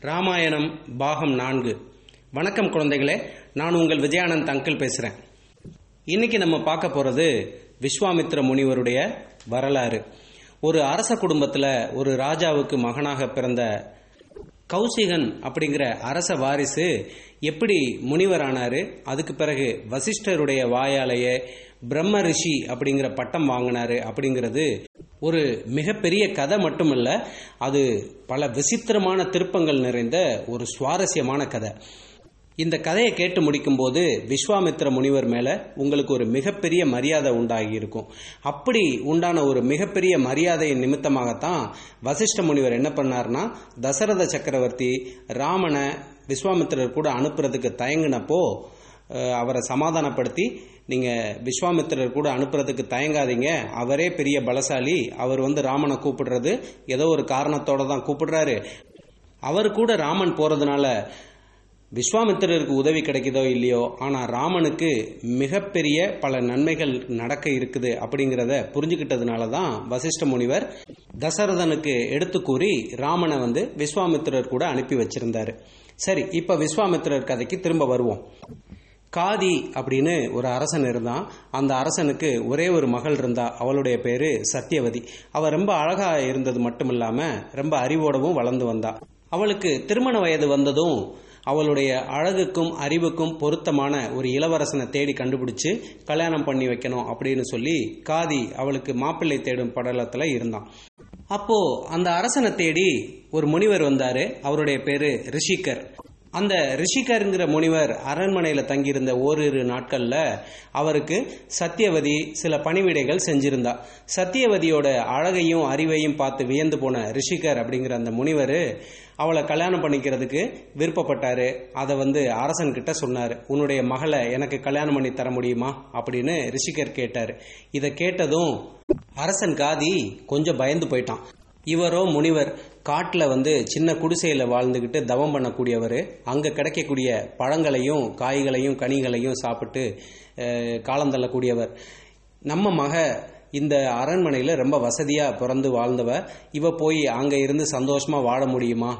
ராமாயணம் பாகம் நான்கு. வணக்கம் குழந்தைகளே நான் உங்கள் விஜயானந்த் அங்கிள் பேசுகிறேன் இன்னைக்கு நம்ம பார்க்க போகிறது விஸ்வாமித்ர முனிவருடைய வரலாறு. ஒரு அரச குடும்பத்தில் ஒரு ராஜாவுக்கு மகனாக பிறந்த கௌசிகன் அப்படிங்கிற அரச வாரிசு எப்படி முனிவரானாரு அதுக்கு பிறகு வசிஷ்டருடைய வாயாலேயே பிரம்ம ரிஷி அப்படிங்கிற பட்டம் வாங்கினாரு அப்படிங்கிறது ஒரு மிகப்பெரிய கதை மட்டுமல்ல அது பல விசித்திரமான திருப்பங்கள் நிறைந்த ஒரு சுவாரஸ்யமான கதை. இந்த கதையை கேட்டு முடிக்கும்போது விஸ்வாமித்ர முனிவர் மேலே உங்களுக்கு ஒரு மிகப்பெரிய மரியாதை உண்டாகி இருக்கும் அப்படி உண்டான ஒரு மிகப்பெரிய மரியாதையின் நிமித்தமாகத்தான் வசிஷ்ட முனிவர் என்ன பண்ணார்னா தசரத சக்கரவர்த்தி ராமனை விஸ்வாமித்திரர் கூட அனுப்புறதுக்கு தயங்கினப்போ அவரை சமாதானப்படுத்தி நீங்க விஸ்வாமித்திரர் கூட அனுப்புறதுக்கு தயங்காதீங்க. அவரே பெரிய பலசாலி. அவர் வந்து ராமனை கூப்பிடுறது ஏதோ ஒரு காரணத்தோட தான் கூப்பிடுறாரு. அவர் கூட ராமன் போறதுனால விஸ்வாமித்திரருக்கு உதவி கிடைக்குதோ இல்லையோ ஆனால் ராமனுக்கு மிகப்பெரிய பல நன்மைகள் நடக்க இருக்குது அப்படிங்கிறத புரிஞ்சுக்கிட்டதுனால தான் வசிஷ்ட முனிவர் தசரதனுக்கு எடுத்து கூறி ராமனை வந்து விஸ்வாமித்திரர் கூட அனுப்பி வச்சிருந்தாரு. சரி இப்போ விஸ்வாமித்திரர் கதைக்கு திரும்ப வருவோம். காதி அப்படின்னு ஒரு அரசன் இருந்தான். அந்த அரசனுக்கு ஒரே ஒரு மகள் இருந்தா அவளுடைய பேரு சத்தியவதி அவ ரொம்ப அழகா இருந்தது மட்டும் இல்லாம ரொம்ப அறிவோடவும் வளர்ந்து வந்தா. அவளுக்கு திருமண வயது வந்ததும் அவளுடைய அழகுக்கும் அறிவுக்கும் பொருத்தமான ஒரு இளவரசனை தேடி கண்டுபிடிச்சு கல்யாணம் பண்ணி வைக்கணும் அப்படின்னு சொல்லி காதி அவளுக்கு மாப்பிள்ளை தேடும் படலத்துல இருந்தான். அப்போ அந்த அரசனை தேடி ஒரு முனிவர் வந்தாரு. அவருடைய பேரு ரிஷிகர். அந்த ரிஷிகருங்கிற முனிவர் அரண்மனையில் தங்கியிருந்த ஓரிரு நாட்களில் அவருக்கு சத்தியவதி சில பணிவிடைகள் செஞ்சிருந்தா. சத்தியவதியோட அழகையும் அறிவையும் பார்த்து வியந்து போன ரிஷிகர் அப்படிங்கிற அந்த முனிவர் அவளை கல்யாணம் பண்ணிக்கிறதுக்கு விருப்பப்பட்டாரு. அதை வந்து அரசன் கிட்ட சொன்னார். உன்னுடைய மகளை எனக்கு கல்யாணம் பண்ணி தர முடியுமா? அப்படின்னு ரிஷிகர் கேட்டார். இதை கேட்டதும் அரசன் காதி கொஞ்சம் பயந்து போயிட்டான். இவரோ முனிவர் காட்டில் வந்து சின்ன குடிசையில் வாழ்ந்துக்கிட்டு தவம் பண்ணக்கூடியவர் அங்கே கிடைக்கக்கூடிய பழங்களையும் காய்களையும் கனிகளையும் சாப்பிட்டு காலந்தள்ளக்கூடியவர் நம்ம மக இந்த அரண்மனையில் ரொம்ப வசதியாக பிறந்து வாழ்ந்தவ இவ போய் அங்கே இருந்து சந்தோஷமாக வாழ முடியுமா?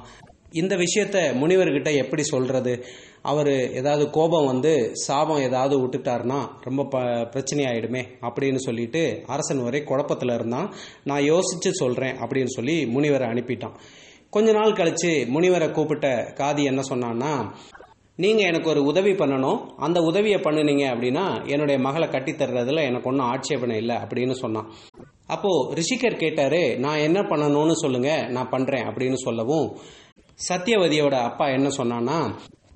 இந்த விஷயத்த முனிவர்கிட்ட எப்படி சொல்கிறது அவர் ஏதாவது கோபம் வந்து சாபம் ஏதாவது விட்டுட்டாருன்னா ரொம்ப ப பிரச்சனையாயிடுமே அப்படின்னு சொல்லிட்டு அரசன் ஒரே குழப்பத்தில் இருந்தான். நான் யோசித்து சொல்கிறேன் அப்படின்னு சொல்லி முனிவரை அனுப்பிட்டான். கொஞ்ச நாள் கழித்து முனிவரை கூப்பிட்ட காதி என்ன சொன்னான்னா நீங்கள் எனக்கு ஒரு உதவி பண்ணணும். அந்த உதவியை பண்ணுனீங்க அப்படின்னா என்னுடைய மகளை கட்டித்தர்றதில் எனக்கு ஒன்றும் ஆட்சேபனை இல்லை அப்படின்னு சொன்னான். அப்போது ரிஷிகர் கேட்டார் நான் என்ன பண்ணணும்னு சொல்லுங்கள் நான் பண்ணுறேன் அப்படின்னு சொல்லவும் சத்தியவதியோட அப்பா என்ன சொன்னான்னா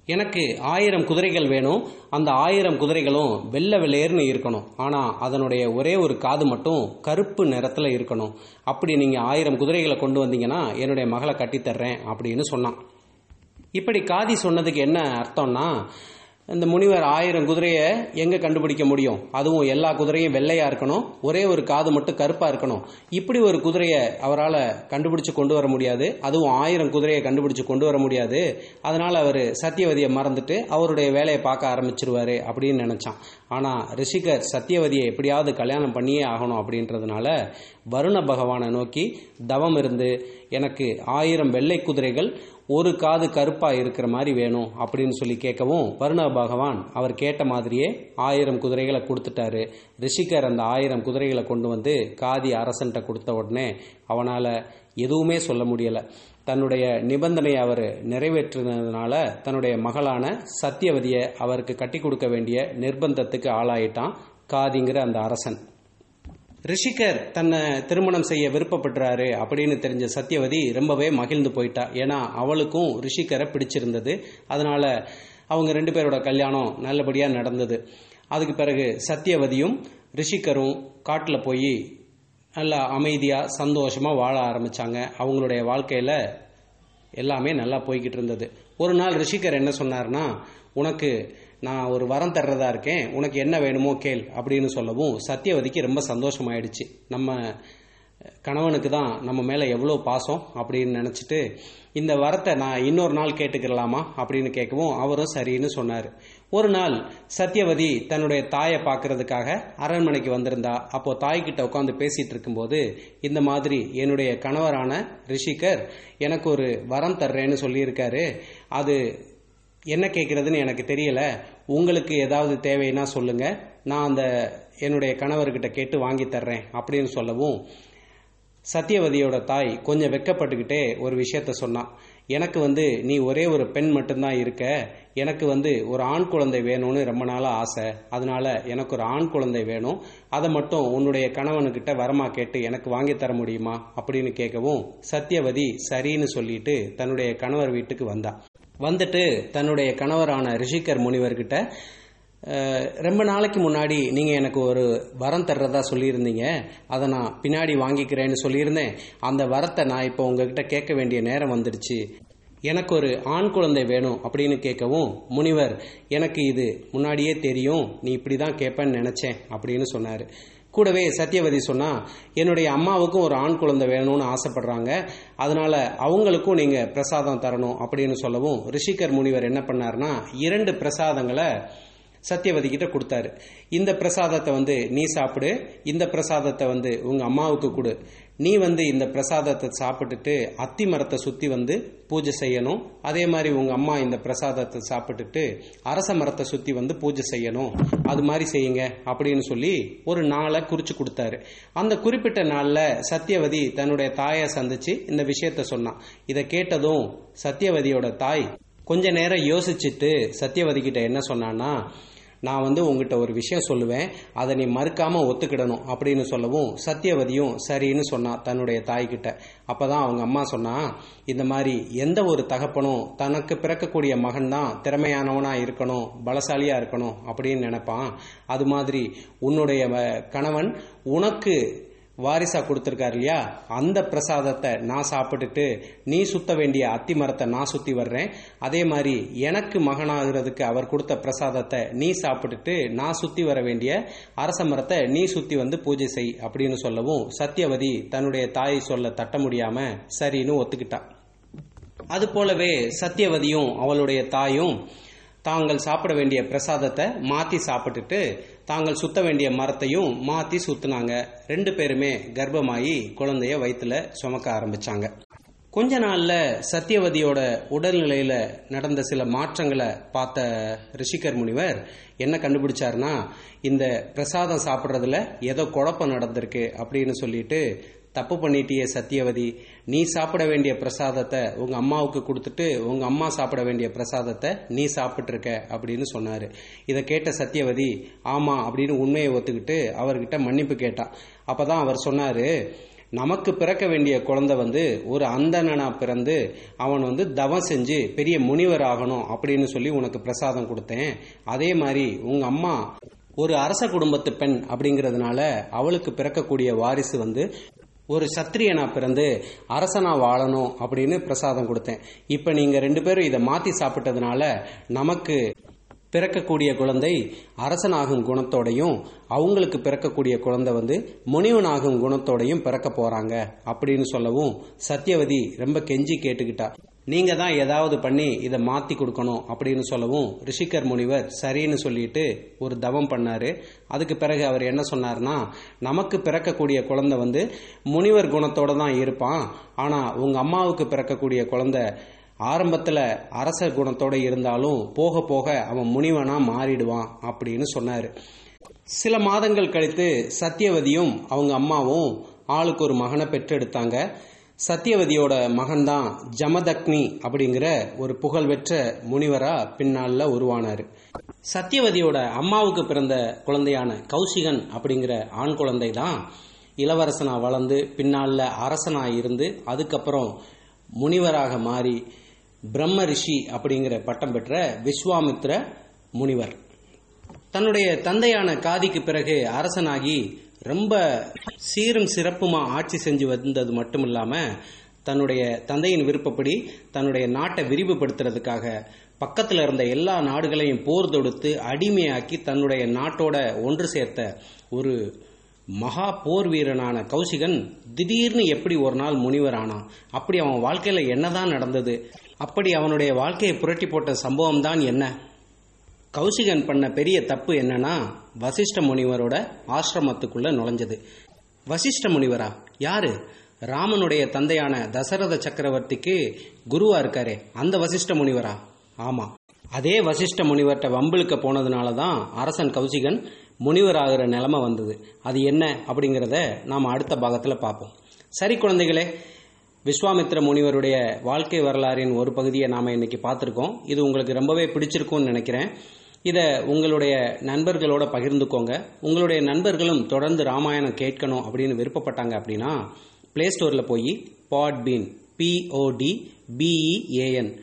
எனக்கு ஆயிரம் குதிரைகள் வேணும். அந்த ஆயிரம் குதிரைகளும் வெள்ளை வெள்ளையர்னு இருக்கணும். ஆனால் அதனுடைய ஒரே ஒரு காது மட்டும் கருப்பு நிறத்தில் இருக்கணும். அப்படி நீங்கள் ஆயிரம் குதிரைகளை கொண்டு வந்தீங்கன்னா என்னுடைய மகளை கட்டித்தர்றேன் அப்படின்னு சொன்னான். இப்படி காதி சொன்னதுக்கு என்ன அர்த்தம்னா இந்த முனிவர் ஆயிரம் குதிரையை எங்க கண்டுபிடிக்க முடியும்? அதுவும் எல்லா குதிரையும் வெள்ளையா இருக்கணும் ஒரே ஒரு காது மட்டும் கருப்பா இருக்கணும். இப்படி ஒரு குதிரையை அவரால் கண்டுபிடிச்சு கொண்டு வர முடியாது. அதுவும் ஆயிரம் குதிரையை கண்டுபிடிச்சு கொண்டு வர முடியாது. அதனால அவர் சத்தியவதியை மறந்துட்டு அவருடைய வேலையை பார்க்க ஆரம்பிச்சிருவாரு அப்படின்னு நினைச்சான். ஆனா ரிஷிகர் சத்தியவதியை எப்படியாவது கல்யாணம் பண்ணியே ஆகணும் அப்படின்றதுனால வருண பகவானை நோக்கி தவம் இருந்து எனக்கு ஆயிரம் வெள்ளை குதிரைகள் ஒரு காது கருப்பாக இருக்கிற மாதிரி வேணும் அப்படின்னு சொல்லி கேட்கவும் வருண பகவான் அவர் கேட்ட மாதிரியே ஆயிரம் குதிரைகளை கொடுத்துட்டாரு. ரிஷிகர் அந்த ஆயிரம் குதிரைகளை கொண்டு வந்து காதி அரசன்ட்ட கொடுத்த உடனே அவனால் எதுவுமே சொல்ல முடியலை. தன்னுடைய நிபந்தனையை அவர் நிறைவேற்றினதுனால தன்னுடைய மகளான சத்தியவதியை அவருக்கு கட்டி கொடுக்க வேண்டிய நிர்பந்தத்துக்கு ஆளாயிட்டான் காதிங்கிற அந்த அரசன். ரிஷிகர் தன்னை திருமணம் செய்ய விருப்பப்படுறாரு அப்படின்னு தெரிஞ்ச சத்தியவதி ரொம்பவே மகிழ்ந்து போயிட்டா. ஏன்னா அவளுக்கும் ரிஷிகரை பிடிச்சிருந்தது. அதனால அவங்க ரெண்டு பேரோட கல்யாணம் நல்லபடியாக நடந்தது. அதுக்கு பிறகு சத்தியவதியும் ரிஷிகரும் காட்டில் போய் நல்லா அமைதியாக சந்தோஷமாக வாழ ஆரம்பித்தாங்க அவங்களுடைய வாழ்க்கையில் எல்லாமே நல்லா போய்கிட்டு இருந்தது. ஒரு நாள் ரிஷிகர் என்ன சொன்னார்னா உனக்கு நான் ஒரு வரம் தர்றதா இருக்கேன் உனக்கு என்ன வேணுமோ கேள் அப்படின்னு சொல்லவும் சத்தியவதிக்கு ரொம்ப சந்தோஷமாயிடுச்சு. நம்ம கணவனுக்கு தான் நம்ம மேலே எவ்வளோ பாசம் அப்படின்னு நினச்சிட்டு இந்த வரத்தை நான் இன்னொரு நாள் கேட்டுக்கிறலாமா அப்படின்னு கேட்கவும் அவரும் சரின்னு சொன்னார். ஒரு நாள் சத்யவதி தன்னுடைய தாயை பார்க்கறதுக்காக அரண்மனைக்கு வந்திருந்தா அப்போ தாய்கிட்ட உட்காந்து பேசிட்டு இருக்கும்போது இந்த மாதிரி என்னுடைய கணவரான ரிஷிகர் எனக்கு ஒரு வரம் தர்றேன்னு சொல்லியிருக்காரு. அது என்ன கேட்குறதுன்னு எனக்கு தெரியல. உங்களுக்கு ஏதாவது தேவைன்னா சொல்லுங்க. நான் அந்த என்னுடைய கணவர்கிட்ட கேட்டு வாங்கி தர்றேன் அப்படின்னு சொல்லவும் சத்யவதியோட தாய் கொஞ்சம் வெக்கப்பட்டுக்கிட்டே ஒரு விஷயத்த சொன்னான். எனக்கு வந்து நீ ஒரே ஒரு பெண் மட்டும்தான் இருக்க. எனக்கு வந்து ஒரு ஆண் குழந்தை வேணும்னு ரொம்ப நாளாக ஆசை. அதனால எனக்கு ஒரு ஆண் குழந்தை வேணும். அதை மட்டும் உன்னுடைய கணவனுக்கிட்ட வரமா கேட்டு எனக்கு வாங்கி தர முடியுமா? அப்படின்னு கேட்கவும் சத்யவதி சரின்னு சொல்லிட்டு தன்னுடைய கணவர் வீட்டுக்கு வந்தா. வந்துட்டு தன்னுடைய கணவரான ரிஷிகர் முனிவர்கிட்ட ரொம்ப நாளைக்கு முன்னாடி நீங்கள் எனக்கு ஒரு வரம் தர்றதா சொல்லியிருந்தீங்க. அதை நான் பின்னாடி வாங்கிக்கிறேன்னு சொல்லியிருந்தேன். அந்த வரத்தை நான் இப்போ உங்ககிட்ட கேட்க வேண்டிய நேரம் வந்துடுச்சு. எனக்கு ஒரு ஆண் குழந்தை வேணும் அப்படின்னு கேட்கவும் முனிவர் எனக்கு இது முன்னாடியே தெரியும் நீ இப்படி தான் கேட்பேன்னு நினச்சேன் அப்படின்னு சொன்னார். கூடவே சத்யவதி சொன்னா என்னுடைய அம்மாவுக்கும் ஒரு ஆண் குழந்தை வேணும்னு ஆசைப்படுறாங்க. அதனால அவங்களுக்கும் நீங்க பிரசாதம் தரணும் அப்படின்னு சொல்லவும் ரிஷிகர் முனிவர் என்ன பண்ணாருன்னா இரண்டு பிரசாதங்களை சத்தியவதி கிட்ட கொடுத்தாரு. இந்த பிரசாதத்தை வந்து நீ சாப்பிடு இந்த பிரசாதத்தை வந்து உங்க அம்மாவுக்கு கொடு. நீ வந்து இந்த பிரசாதத்தை சாப்பிட்டுட்டு அத்தி மரத்தை சுத்தி வந்து பூஜை செய்யணும். அதே மாதிரி உங்க அம்மா இந்த பிரசாதத்தை சாப்பிட்டுட்டு அரச மரத்தை சுத்தி வந்து பூஜை செய்யணும். அது மாதிரி செய்யுங்க அப்படின்னு சொல்லி ஒரு நாளை குறிச்சு கொடுத்தாரு. அந்த குறிப்பிட்ட நாள்ல சத்யவதி தன்னுடைய தாயை சந்திச்சு இந்த விஷயத்த சொன்னான். இதை கேட்டதும் சத்யவதியோட தாய் கொஞ்ச நேரம் யோசிச்சுட்டு சத்யவதி கிட்ட என்ன சொன்னான்னா நான் வந்து உங்ககிட்ட ஒரு விஷயம் சொல்லுவேன் அதை நீ மறுக்காம ஒத்துக்கிடணும் அப்படின்னு சொல்லவும் சத்யவதியும் சரின்னு சொன்னா தன்னுடைய தாய்கிட்ட. அப்பதான் அவங்க அம்மா சொன்னா இந்த மாதிரி எந்த ஒரு தகப்பனும் தனக்கு பிறக்கக்கூடிய மகன் தான் திறமையானவனா இருக்கணும் பலசாலியா இருக்கணும் அப்படின்னு நினைப்பான். அது மாதிரி உன்னுடைய வ- கணவன் உனக்கு வாரிசா கொடுத்துருக்காரு இல்லையா அந்த பிரசாதத்தை நான் சாப்பிட்டுட்டு நீ சுத்த வேண்டிய அத்தி மரத்தை நான் சுத்தி வர்றேன். அதே மாதிரி எனக்கு மகனாகிறதுக்கு அவர் கொடுத்த பிரசாதத்தை நீ சாப்பிட்டுட்டு நான் சுத்தி வர வேண்டிய அரச மரத்தை நீ சுத்தி வந்து பூஜை செய் அப்படின்னு சொல்லவும் சத்யவதி தன்னுடைய தாயை சொல்ல தட்ட முடியாம சரின்னு ஒத்துக்கிட்டான் அது போலவே சத்யவதியும் அவளுடைய தாயும் தாங்கள் சாப்பிட வேண்டிய பிரசாதத்தை மாத்தி சாப்பிட்டுட்டு தாங்கள் சுத்த வேண்டிய மரத்தையும் மாத்தி சுத்தினாங்க. ரெண்டு பேருமே கர்ப்பமாயி குழந்தைய வயிற்றுல சுமக்க ஆரம்பிச்சாங்க. கொஞ்ச நாள்ல சத்தியவதியோட உடல்நிலையில நடந்த சில மாற்றங்களை பார்த்த ரிஷிகர் முனிவர் என்ன கண்டுபிடிச்சாருன்னா இந்த பிரசாதம் சாப்பிட்றதுல ஏதோ குழப்பம் நடந்திருக்கு அப்படின்னு சொல்லிட்டு தப்பு பண்ணிட்டியே சத்யவதி நீ சாப்பிட வேண்டிய பிரசாதத்தை உங்க அம்மாவுக்கு கொடுத்துட்டு உங்க அம்மா சாப்பிட வேண்டிய பிரசாதத்தை நீ சாப்பிட்டு இருக்க அப்படின்னு சொன்னாரு. இதை கேட்ட சத்யவதி ஆமா அப்படின்னு உண்மையை ஒத்துக்கிட்டு அவர்கிட்ட மன்னிப்பு கேட்டான் அப்பதான் அவர் சொன்னாரு நமக்கு பிறக்க வேண்டிய குழந்தை வந்து ஒரு அந்தணனா பிறந்து அவன் வந்து தவம் செஞ்சு பெரிய முனிவர் ஆகணும் அப்படின்னு சொல்லி உனக்கு பிரசாதம் கொடுத்தேன். அதே மாதிரி உங்க அம்மா ஒரு அரச குடும்பத்து பெண் அப்படிங்கிறதுனால அவளுக்கு பிறக்கக்கூடிய வாரிசு வந்து ஒரு சத்திரியனா பிறந்து அரசனா வாழணும் அப்படின்னு பிரசாதம் கொடுத்தேன். இப்போ நீங்கள் ரெண்டு பேரும் இதை மாற்றி சாப்பிட்டதுனால நமக்கு பிறக்கக்கூடிய குழந்தை அரசனாகும் குணத்தோடையும் அவங்களுக்கு பிறக்கக்கூடிய குழந்தை வந்து முனிவனாகும் குணத்தோடையும் பிறக்க போறாங்க அப்படின்னு சொல்லவும் சத்யவதி ரொம்ப கெஞ்சி கேட்டுக்கிட்டா. நீங்க தான் ஏதாவது பண்ணி இதை மாத்தி கொடுக்கணும் அப்படின்னு சொல்லவும் ரிஷிகர் முனிவர் சரின்னு சொல்லிட்டு ஒரு தவம் பண்ணாரு. அதுக்கு பிறகு அவர் என்ன சொன்னார்னா நமக்கு பிறக்கக்கூடிய குழந்தை வந்து முனிவர் குணத்தோட தான் இருப்பான். ஆனா உங்க அம்மாவுக்கு பிறக்கக்கூடிய குழந்தை ஆரம்பத்தில் அரச குணத்தோட இருந்தாலும் போக போக அவன் முனிவனா மாறிடுவான் அப்படின்னு சொன்னார். சில மாதங்கள் கழித்து சத்யவதியும் அவங்க அம்மாவும் ஆளுக்கு ஒரு மகனை பெற்றெடுத்தாங்க. சத்யவதியோட மகன்தான் ஜமதக்னி அப்படிங்கிற ஒரு புகழ்பெற்ற முனிவரா பின்னால உருவானாரு. சத்யவதியோட அம்மாவுக்கு பிறந்த குழந்தையான கௌசிகன் அப்படிங்கிற ஆண் குழந்தை தான் இளவரசனா வளர்ந்து பின்னால அரசனா இருந்து அதுக்கப்புறம் முனிவராக மாறி பிரம்ம ரிஷி அப்படிங்கிற பட்டம் பெற்ற விஸ்வாமித்ர முனிவர். தன்னுடைய தந்தையான காதிக்கு பிறகு அரசனாகி ரொம்ப சீரும் சிறப்புமா ஆட்சி செஞ்சு வந்தது மட்டும் இல்லாம தன்னுடைய தந்தையின் விருப்பப்படி தன்னுடைய நாட்டை விரிவுபடுத்துறதுக்காக பக்கத்தில் இருந்த எல்லா நாடுகளையும் போர் தொடுத்து அடிமையாக்கி தன்னுடைய நாட்டோட ஒன்று சேர்த்த ஒரு மகா போர் வீரனான கௌசிகன் திடீர்னு எப்படி ஒரு நாள் முனிவர் ஆனான்? அப்படி அவன் வாழ்க்கையில என்னதான் நடந்தது? அப்படி அவனுடைய வாழ்க்கையை புரட்டி போட்ட சம்பவம் தான் என்ன? கௌசிகன் பண்ண பெரிய தப்பு என்னன்னா வசிஷ்ட முனிவரோட ஆசிரமத்துக்குள்ள நுழைஞ்சது. வசிஷ்ட முனிவரா? யாரு? ராமனுடைய தந்தையான தசரத சக்கரவர்த்திக்கு குருவா இருக்காரே அந்த வசிஷ்ட முனிவரா? ஆமா. அதே வசிஷ்ட முனிவர்கிட்ட வம்பிழுக்க போனதுனால தான் அரசன் கௌசிகன் முனிவராகிற நிலைமை வந்தது. அது என்ன அப்படிங்கிறத நாம் அடுத்த பாகத்தில் பார்ப்போம். சரி குழந்தைகளே விஸ்வாமித்ர முனிவருடைய வாழ்க்கை வரலாறின் ஒரு பகுதியை நாம் இன்னைக்கு பார்த்துருக்கோம். இது உங்களுக்கு ரொம்பவே பிடிச்சிருக்கும்னு நினைக்கிறேன். இதை உங்களுடைய நண்பர்களோட பகிர்ந்துக்கோங்க. உங்களுடைய நண்பர்களும் தொடர்ந்து ராமாயணம் கேட்கணும் அப்படின்னு விருப்பப்பட்டாங்க அப்படின்னா பிளே ஸ்டோரில் போய் Podbean P O D B E A N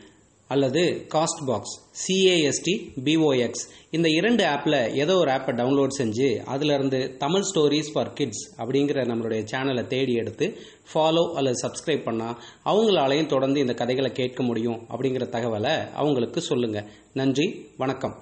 அல்லது Castbox C A S T B O X இந்த இரண்டு ஆப்பில் ஏதோ ஒரு ஆப்பை டவுன்லோட் செஞ்சு அதிலிருந்து தமிழ் ஸ்டோரிஸ் ஃபார் கிட்ஸ் அப்படிங்கிற நம்மளுடைய சேனலை தேடி எடுத்து ஃபாலோ அல்லது சப்ஸ்கிரைப் பண்ணால் அவங்களாலையும் தொடர்ந்து இந்த கதைகளை கேட்க முடியும் அப்படிங்கிற தகவலை அவங்களுக்கு சொல்லுங்கள் நன்றி வணக்கம்.